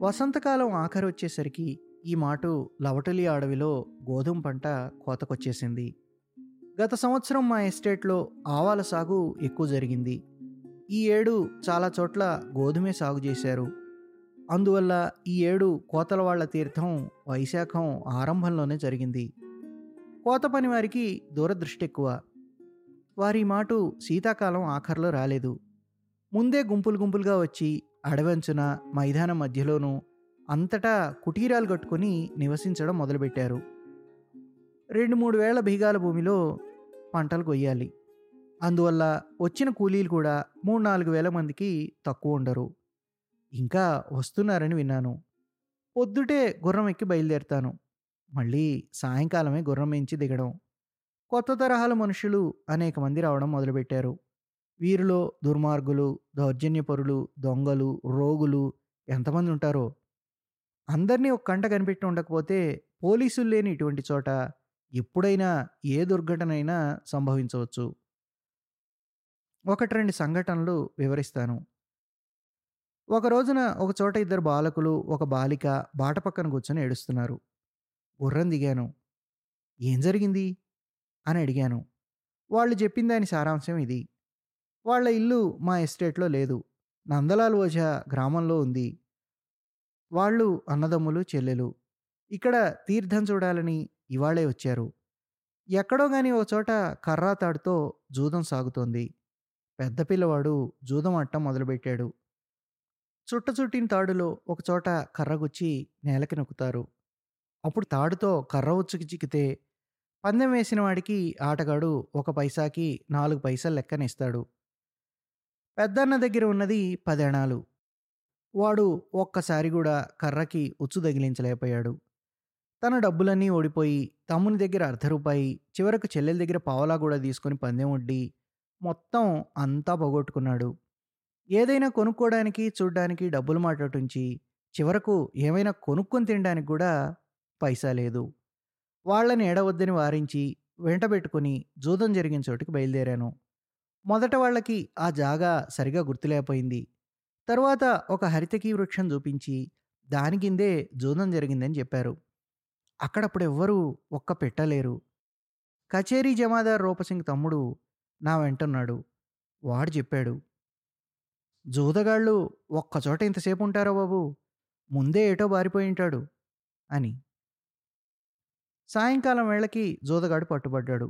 వసంతకాలం ఆఖరి వచ్చేసరికి ఈ మాటు లవటలి అడవిలో గోధుమ పంట కోతకొచ్చేసింది. గత సంవత్సరం మా ఎస్టేట్లో ఆవాల సాగు ఎక్కువ జరిగింది. ఈ ఏడు చాలా చోట్ల గోధుమే సాగు చేశారు. అందువల్ల ఈ ఏడు కోతల వాళ్ళ తీర్థం వైశాఖం ఆరంభంలోనే జరిగింది. కోత పని వారికి దూరదృష్టి ఎక్కువ. వారి మాటు శీతాకాలం ఆఖర్లో రాలేదు. ముందే గుంపులు గుంపులుగా వచ్చి అడవంచున మైదానం మధ్యలోనూ అంతటా కుటీరాలు కట్టుకొని నివసించడం మొదలుపెట్టారు. రెండు మూడు వేల బీగాల భూమిలో పంటలు కొయ్యాలి. అందువల్ల వచ్చిన కూలీలు కూడా మూడు నాలుగు వేల మందికి తక్కువ ఉండరు. ఇంకా వస్తున్నారని విన్నాను. పొద్దుటే గుర్రం ఎక్కి బయలుదేరుతాను. మళ్ళీ సాయంకాలమే గుర్రం ఎంచి దిగడం. కొత్త తరహాల మనుషులు అనేక మంది రావడం మొదలుపెట్టారు. వీరిలో దుర్మార్గులు దౌర్జన్యపరులు దొంగలు రోగులు ఎంతమంది ఉంటారో అందరినీ ఒక కంట కనిపెట్టి ఉండకపోతే పోలీసులు లేని ఇటువంటి చోట ఎప్పుడైనా ఏ దుర్ఘటన అయినా సంభవించవచ్చు. ఒకటి రెండు సంఘటనలు వివరిస్తాను. ఒక రోజున ఒక చోట ఇద్దరు బాలకులు ఒక బాలిక బాట పక్కన కూర్చొని ఏడుస్తున్నారు. గుర్రం దిగాను. ఏం జరిగింది? అని అడిగాను. వాళ్ళు చెప్పిన దాని సారాంశం ఇది. వాళ్ళ ఇల్లు మా ఎస్టేట్లో లేదు. నందలాల్ ఓజా గ్రామంలో ఉంది. వాళ్ళు అన్నదమ్ములు చెల్లెలు. ఇక్కడ తీర్థం చూడాలని ఇవాళే వచ్చారు. ఎక్కడో గాని ఓ చోట కర్రా తాడుతో జూదం సాగుతోంది. పెద్ద పిల్లవాడు జూదం అట్టం మొదలుపెట్టాడు. చుట్ట చుట్టిన తాడులో ఒకచోట కర్రగుచ్చి కర్ర గుచ్చి నేలకి నొక్కుతారు. అప్పుడు తాడుతో కర్ర ఉచ్చుకి చిక్కితే పందెం వేసిన వాడికి ఆటగాడు ఒక పైసాకి నాలుగు పైసలు లెక్కనిస్తాడు. పెద్దన్న దగ్గర ఉన్నది పదేణాలు. వాడు ఒక్కసారి కూడా కర్రకి ఉచ్చు తగిలించలేకపోయాడు. తన డబ్బులన్నీ ఓడిపోయి తమ్ముని దగ్గర అర్ధ రూపాయి చివరకు చెల్లెల దగ్గర పావలా కూడా తీసుకొని పందెం వడ్డి మొత్తం అంతా పోగొట్టుకున్నాడు. ఏదైనా కొనుక్కోవడానికి చూడ్డానికి డబ్బులు మాట్లాడుంచి చివరకు ఏమైనా కొనుక్కొని తినడానికి కూడా పైసా లేదు. వాళ్ళని ఏడవద్దని వారించి వెంటబెట్టుకుని జూదం జరిగిన చోటుకి బయలుదేరాను. మొదట వాళ్ళకి ఆ జాగా సరిగా గుర్తులేకపోయింది. తరువాత ఒక హరితకీ వృక్షం చూపించి దాని కిందే జూదం జరిగిందని చెప్పారు. అక్కడప్పుడు ఎవ్వరూ ఒక్క పెట్టలేరు కచేరీ జమాదార్ రూపసింగ్ తమ్ముడు నా వెంటున్నాడు. వాడు చెప్పాడు జూదగాళ్ళు ఒక్కచోట ఇంతసేపు ఉంటారో బాబు? ముందే ఏటో బారిపోయి ఉంటాడు అని. సాయంకాలం వేళకి జూదగాడు పట్టుబడ్డాడు.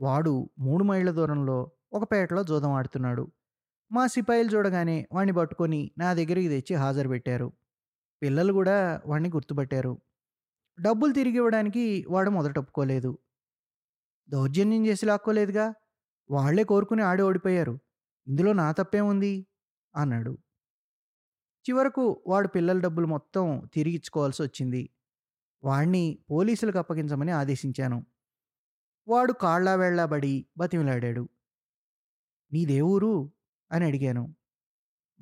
వాడు మూడు మైళ్ళ దూరంలో ఒక పేటలో జూదం ఆడుతున్నాడు. మా సిపాయిలు చూడగానే వాణ్ణి పట్టుకొని నా దగ్గరికి తెచ్చి హాజరు పెట్టారు పిల్లలు కూడా వాణ్ణి గుర్తుపట్టారు. డబ్బులు తిరిగి ఇవ్వడానికి వాడు మొదట ఒప్పుకోలేదు. దౌర్జన్యం చేసి లాక్కోలేదుగా. వాళ్ళే కోరుకుని ఆడి ఓడిపోయారు. ఇందులో నా తప్పేముంది? అన్నాడు. చివరకు వాడు పిల్లల డబ్బులు మొత్తం తిరిగిచ్చుకోవాల్సి వచ్చింది. వాణ్ణి పోలీసులకు అప్పగించమని ఆదేశించాను. వాడు కాళ్ళావేళ్ళాబడి బతిమిలాడాడు. నీదే ఊరు అని అడిగాను.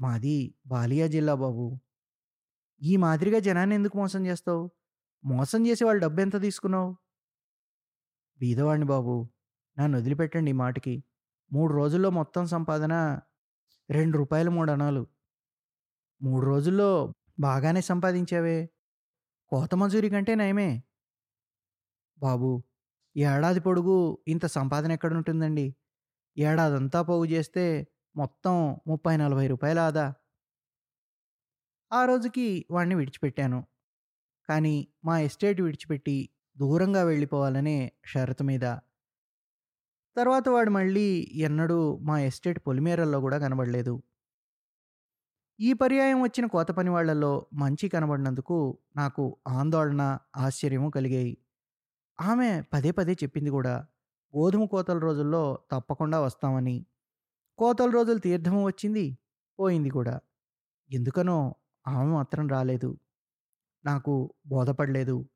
మాది బాలియా జిల్లా బాబు. ఈ మాదిరిగా జనాన్ని ఎందుకు మోసం చేస్తావు? మోసం చేసి వాళ్ళు డబ్బు ఎంత తీసుకున్నావు? బీదవాణ్ణి బాబు నన్ను వదిలిపెట్టండి ఈ మాటకి. మూడు రోజుల్లో మొత్తం సంపాదన రెండు రూపాయలు మూడు అనాలు మూడు రోజుల్లో బాగానే సంపాదించావే. కోత మజూరి కంటే నయమే. బాబు ఏడాది పొడుగు ఇంత సంపాదన ఎక్కడుంటుందండి? ఏడాదంతా పోగు చేస్తే మొత్తం ముప్పై నలభై రూపాయల ఆదా. ఆ రోజుకి వాణ్ణి విడిచిపెట్టాను. కానీ మా ఎస్టేట్ విడిచిపెట్టి దూరంగా వెళ్ళిపోవాలనే షరతు మీద. తర్వాత వాడు మళ్ళీ ఎన్నడూ మా ఎస్టేట్ పొలిమేరల్లో కూడా కనబడలేదు. ఈ పర్యాయం వచ్చిన కోత పని వాళ్ళలో మంచి కనబడినందుకు నాకు ఆందోళన ఆశ్చర్యము కలిగాయి. ఆమె పదే పదే చెప్పింది కూడా గోధుమ కోతల రోజుల్లో తప్పకుండా వస్తామని. కోతల రోజులు తీర్థము వచ్చింది పోయింది కూడా. ఎందుకనో ఆమె మాత్రం రాలేదు. నాకు బోధపడలేదు.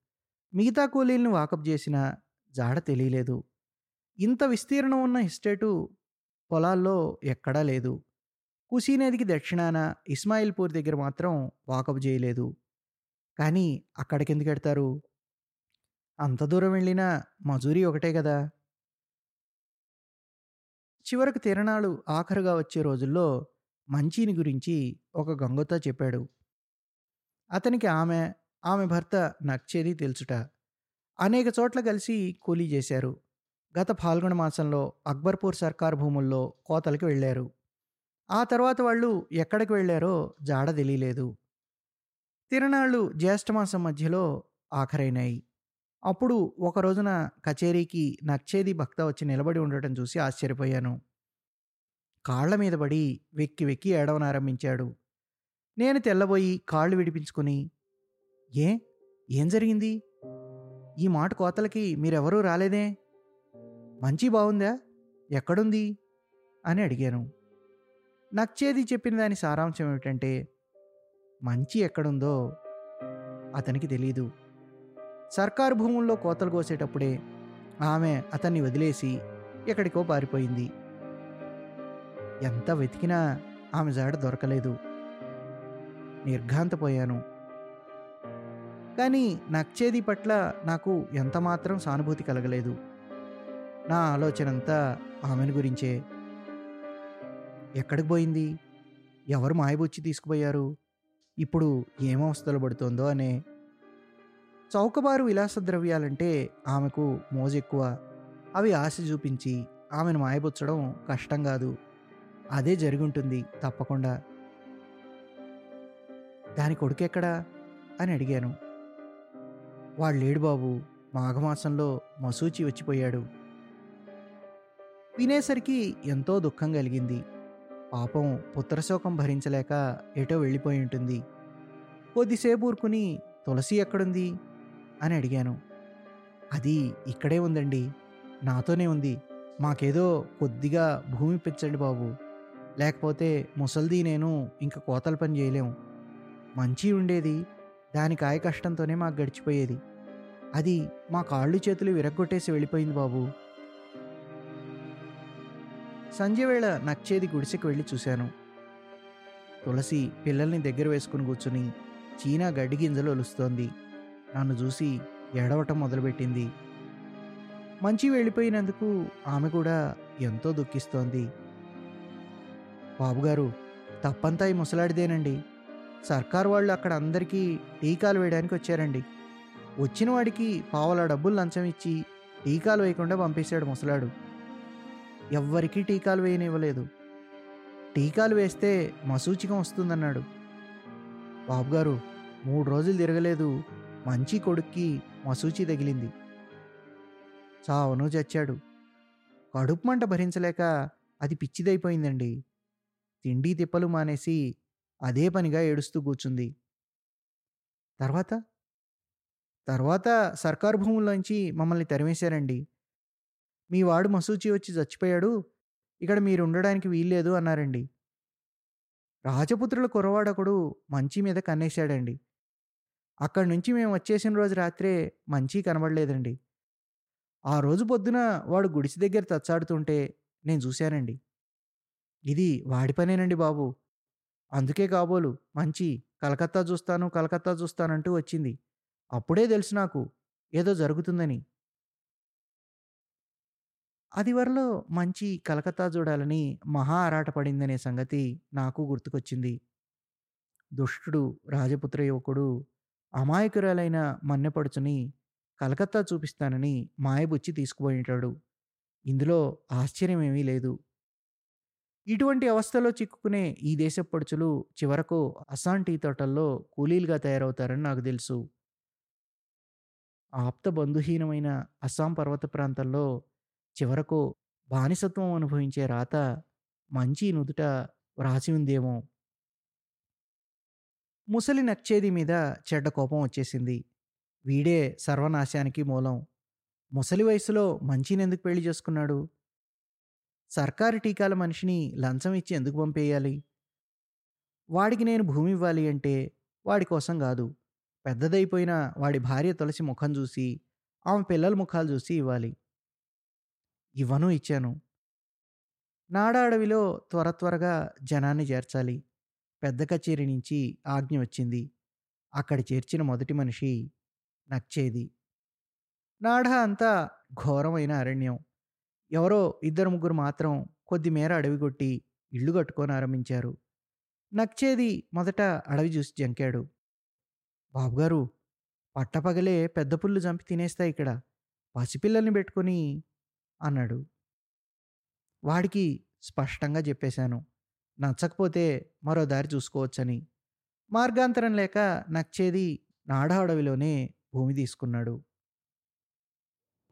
మిగతా కూలీలను వాకప్ చేసిన జాడ తెలియలేదు. ఇంత విస్తీర్ణం ఉన్న ఎస్టేటు పొలాల్లో ఎక్కడా లేదు. కుసీ నదికి దక్షిణాన ఇస్మాయిల్పూర్ దగ్గర మాత్రం వాకప్ చేయలేదు. కానీ అక్కడికి ఎందుకు ఎడతారు? అంత దూరం వెళ్ళినా మజూరీ ఒకటే కదా! చివరకు తిరణాలు ఆఖరుగా వచ్చే రోజుల్లో మంచిని గురించి ఒక గంగతో చెప్పాడు. అతనికి ఆమె ఆమె భర్త నచ్చేది తెలుసుట. అనేక చోట్ల కలిసి కూలీ చేశారు. గత ఫాల్గుణ మాసంలో అక్బర్పూర్ సర్కార్ భూముల్లో కోతలకి వెళ్ళారు. ఆ తర్వాత వాళ్ళు ఎక్కడికి వెళ్ళారో జాడ తెలియలేదు. తిరణాళ్ళు జ్యేష్ఠమాసం మధ్యలో ఆఖరైనాయి. అప్పుడు ఒక రోజున కచేరీకి నచ్చేది భక్త వచ్చి నిలబడి ఉండటం చూసి ఆశ్చర్యపోయాను. కాళ్ళ మీద పడి వెక్కి వెక్కి ఏడవనారంభించాడు నేను తెల్లబోయి కాళ్ళు విడిపించుకుని ఏ? ఏం జరిగింది? ఈ మాట కోతలకి మీరెవరూ రాలేదే? మంచి బాగుందా ఎక్కడుంది? అని అడిగాను. నచ్చేది చెప్పిన దాని సారాంశం ఏమిటంటే మంచి ఎక్కడుందో అతనికి తెలీదు. సర్కారు భూముల్లో కోతలు కోసేటప్పుడే ఆమె అతన్ని వదిలేసి ఎక్కడికో పారిపోయింది. ఎంత వెతికినా ఆమె జాడ దొరకలేదు. నిర్ఘాంతపోయాను. కానీ నచ్చేది పట్ల నాకు ఎంతమాత్రం సానుభూతి కలగలేదు. నా ఆలోచన అంతా ఆమెను గురించే. ఎక్కడికి పోయింది? ఎవరు మాయబుచ్చి తీసుకుపోయారు? ఇప్పుడు ఏమవస్థలు పడుతోందో అనే చౌకబారు విలాస ద్రవ్యాలంటే ఆమెకు మోజు ఎక్కువ అవి ఆశ చూపించి ఆమెను మాయబుచ్చడం కష్టం కాదు. అదే జరుగుంటుంది తప్పకుండా. దాని కొడుకెక్కడా? అని అడిగాను. వాడు లేడు బాబు మాఘమాసంలో మసూచి వచ్చిపోయాడు. వినేసరికి ఎంతో దుఃఖం కలిగింది. పాపం పుత్రశోకం భరించలేక ఎటో వెళ్ళిపోయి ఉంటుంది. కొద్దిసేపు ఊరుకుని తులసి ఎక్కడుంది? అని అడిగాను. అది ఇక్కడే ఉందండి. నాతోనే ఉంది. మాకేదో కొద్దిగా భూమి పెంచండి బాబు. లేకపోతే ముసల్ది నేను ఇంక కోతల పని చేయలేము. మంచి ఉండేది. దాని కాయ కష్టంతోనే మాకు గడిచిపోయేది. అది మా కాళ్ళు చేతులు విరగ్గొట్టేసి వెళ్ళిపోయింది బాబు. సంజయ్ వేళ నచ్చేది గుడిసెకి వెళ్ళి చూశాను. తులసి పిల్లల్ని దగ్గర వేసుకుని కూర్చుని చీనా గడ్డి గింజలు ఒలుస్తోంది. నన్ను చూసి ఏడవటం మొదలుపెట్టింది. మంచి వెళ్ళిపోయినందుకు ఆమె కూడా ఎంతో దుఃఖిస్తోంది. బాబుగారు తప్పంతా ఈ ముసలాడిదేనండి. సర్కార్ వాళ్ళు అక్కడ అందరికీ టీకాలు వేయడానికి వచ్చారండి. వచ్చిన వాడికి పావల డబ్బులు లంచం ఇచ్చి టీకాలు వేయకుండా పంపేశాడు ముసలాడు. ఎవ్వరికీ టీకాలు వేయనివ్వలేదు. టీకాలు వేస్తే మసూచికం వస్తుందన్నాడు. బాబుగారు మూడు రోజులు తిరగలేదు. మంచి కొడుక్కి మసూచి తగిలింది. చావను చచ్చాడు. కడుపు మంట భరించలేక అది పిచ్చిదైపోయిందండి. తిండి తిప్పలు మానేసి అదే పనిగా ఏడుస్తూ కూర్చుంది. తర్వాత? తర్వాత సర్కారు భూముల్లోంచి మమ్మల్ని తరిమేశారండి. మీ వాడు మసూచి వచ్చి చచ్చిపోయాడు ఇక్కడ మీరు ఉండడానికి వీల్లేదు అన్నారండి. రాజపుత్రుల కురవాడొకడు మంచి మీద కన్నేశాడండి. అక్కడి నుంచి మేము వచ్చేసిన రోజు రాత్రే మంచి కనబడలేదండి. ఆ రోజు పొద్దున వాడు గుడిసి దగ్గర తచ్చాడుతుంటే నేను చూశానండి. ఇది వాడి పనేనండి బాబు. అందుకే కాబోలు మంచి కలకత్తా చూస్తాను కలకత్తా చూస్తానంటూ వచ్చింది. అప్పుడే తెలుసు నాకు ఏదో జరుగుతుందని. అదివరలో మంచి కలకత్తా చూడాలని మహా ఆరాటపడిందనే సంగతి నాకు గుర్తుకొచ్చింది. దుష్టుడు రాజపుత్ర యువకుడు అమాయకురాలైన మన్నెపడుచుని కలకత్తా చూపిస్తానని మాయబుచ్చి తీసుకుపోయింటాడు. ఇందులో ఆశ్చర్యమేమీ లేదు. ఇటువంటి అవస్థలో చిక్కుకునే ఈ దేశపడుచులు చివరకు అస్సాం టీ తోటల్లో కూలీలుగా తయారవుతారని నాకు తెలుసు. ఆప్త బంధుహీనమైన అస్సాం పర్వత ప్రాంతాల్లో చివరకు బానిసత్వం అనుభవించే రాత మంచి నుదుట వ్రాసి ఉందేమో. ముసలి నచ్చేది మీద చెడ్డ కోపం వచ్చేసింది. వీడే సర్వనాశానికి మూలం. ముసలి వయసులో మంచినెందుకు పెళ్ళి చేసుకున్నాడు? సర్కారు టీకాల మనిషిని లంచం ఇచ్చి ఎందుకు పంపేయాలి? వాడికి నేను భూమి ఇవ్వాలి అంటే వాడి కోసం కాదు. పెద్దదైపోయిన వాడి భార్య తులసి ముఖం చూసి ఆమె పిల్లల ముఖాలు చూసి ఇవ్వాలి. ఇవ్వను ఇచ్చాను. నాడా అడవిలో త్వర త్వరగా జనాన్ని చేర్చాలి. పెద్ద కచేరీ నుంచి ఆజ్ఞ వచ్చింది. అక్కడ చేర్చిన మొదటి మనిషి నచ్చేది నాడ అంతా ఘోరమైన అరణ్యం. ఎవరో ఇద్దరు ముగ్గురు మాత్రం కొద్దిమేర అడవి కొట్టి ఇల్లు కట్టుకొని ఆరంభించారు. నచ్చేది మొదట అడవి చూసి జంకాడు. బాబుగారు పట్టపగలే పెద్ద పుల్లు చంపి తినేస్తాయి ఇక్కడ. పసిపిల్లల్ని పెట్టుకొని అన్నాడు. వాడికి స్పష్టంగా చెప్పేశాను నచ్చకపోతే మరో దారి చూసుకోవచ్చని. మార్గాంతరం లేక నచ్చేది నాడ అడవిలోనే భూమి తీసుకున్నాడు.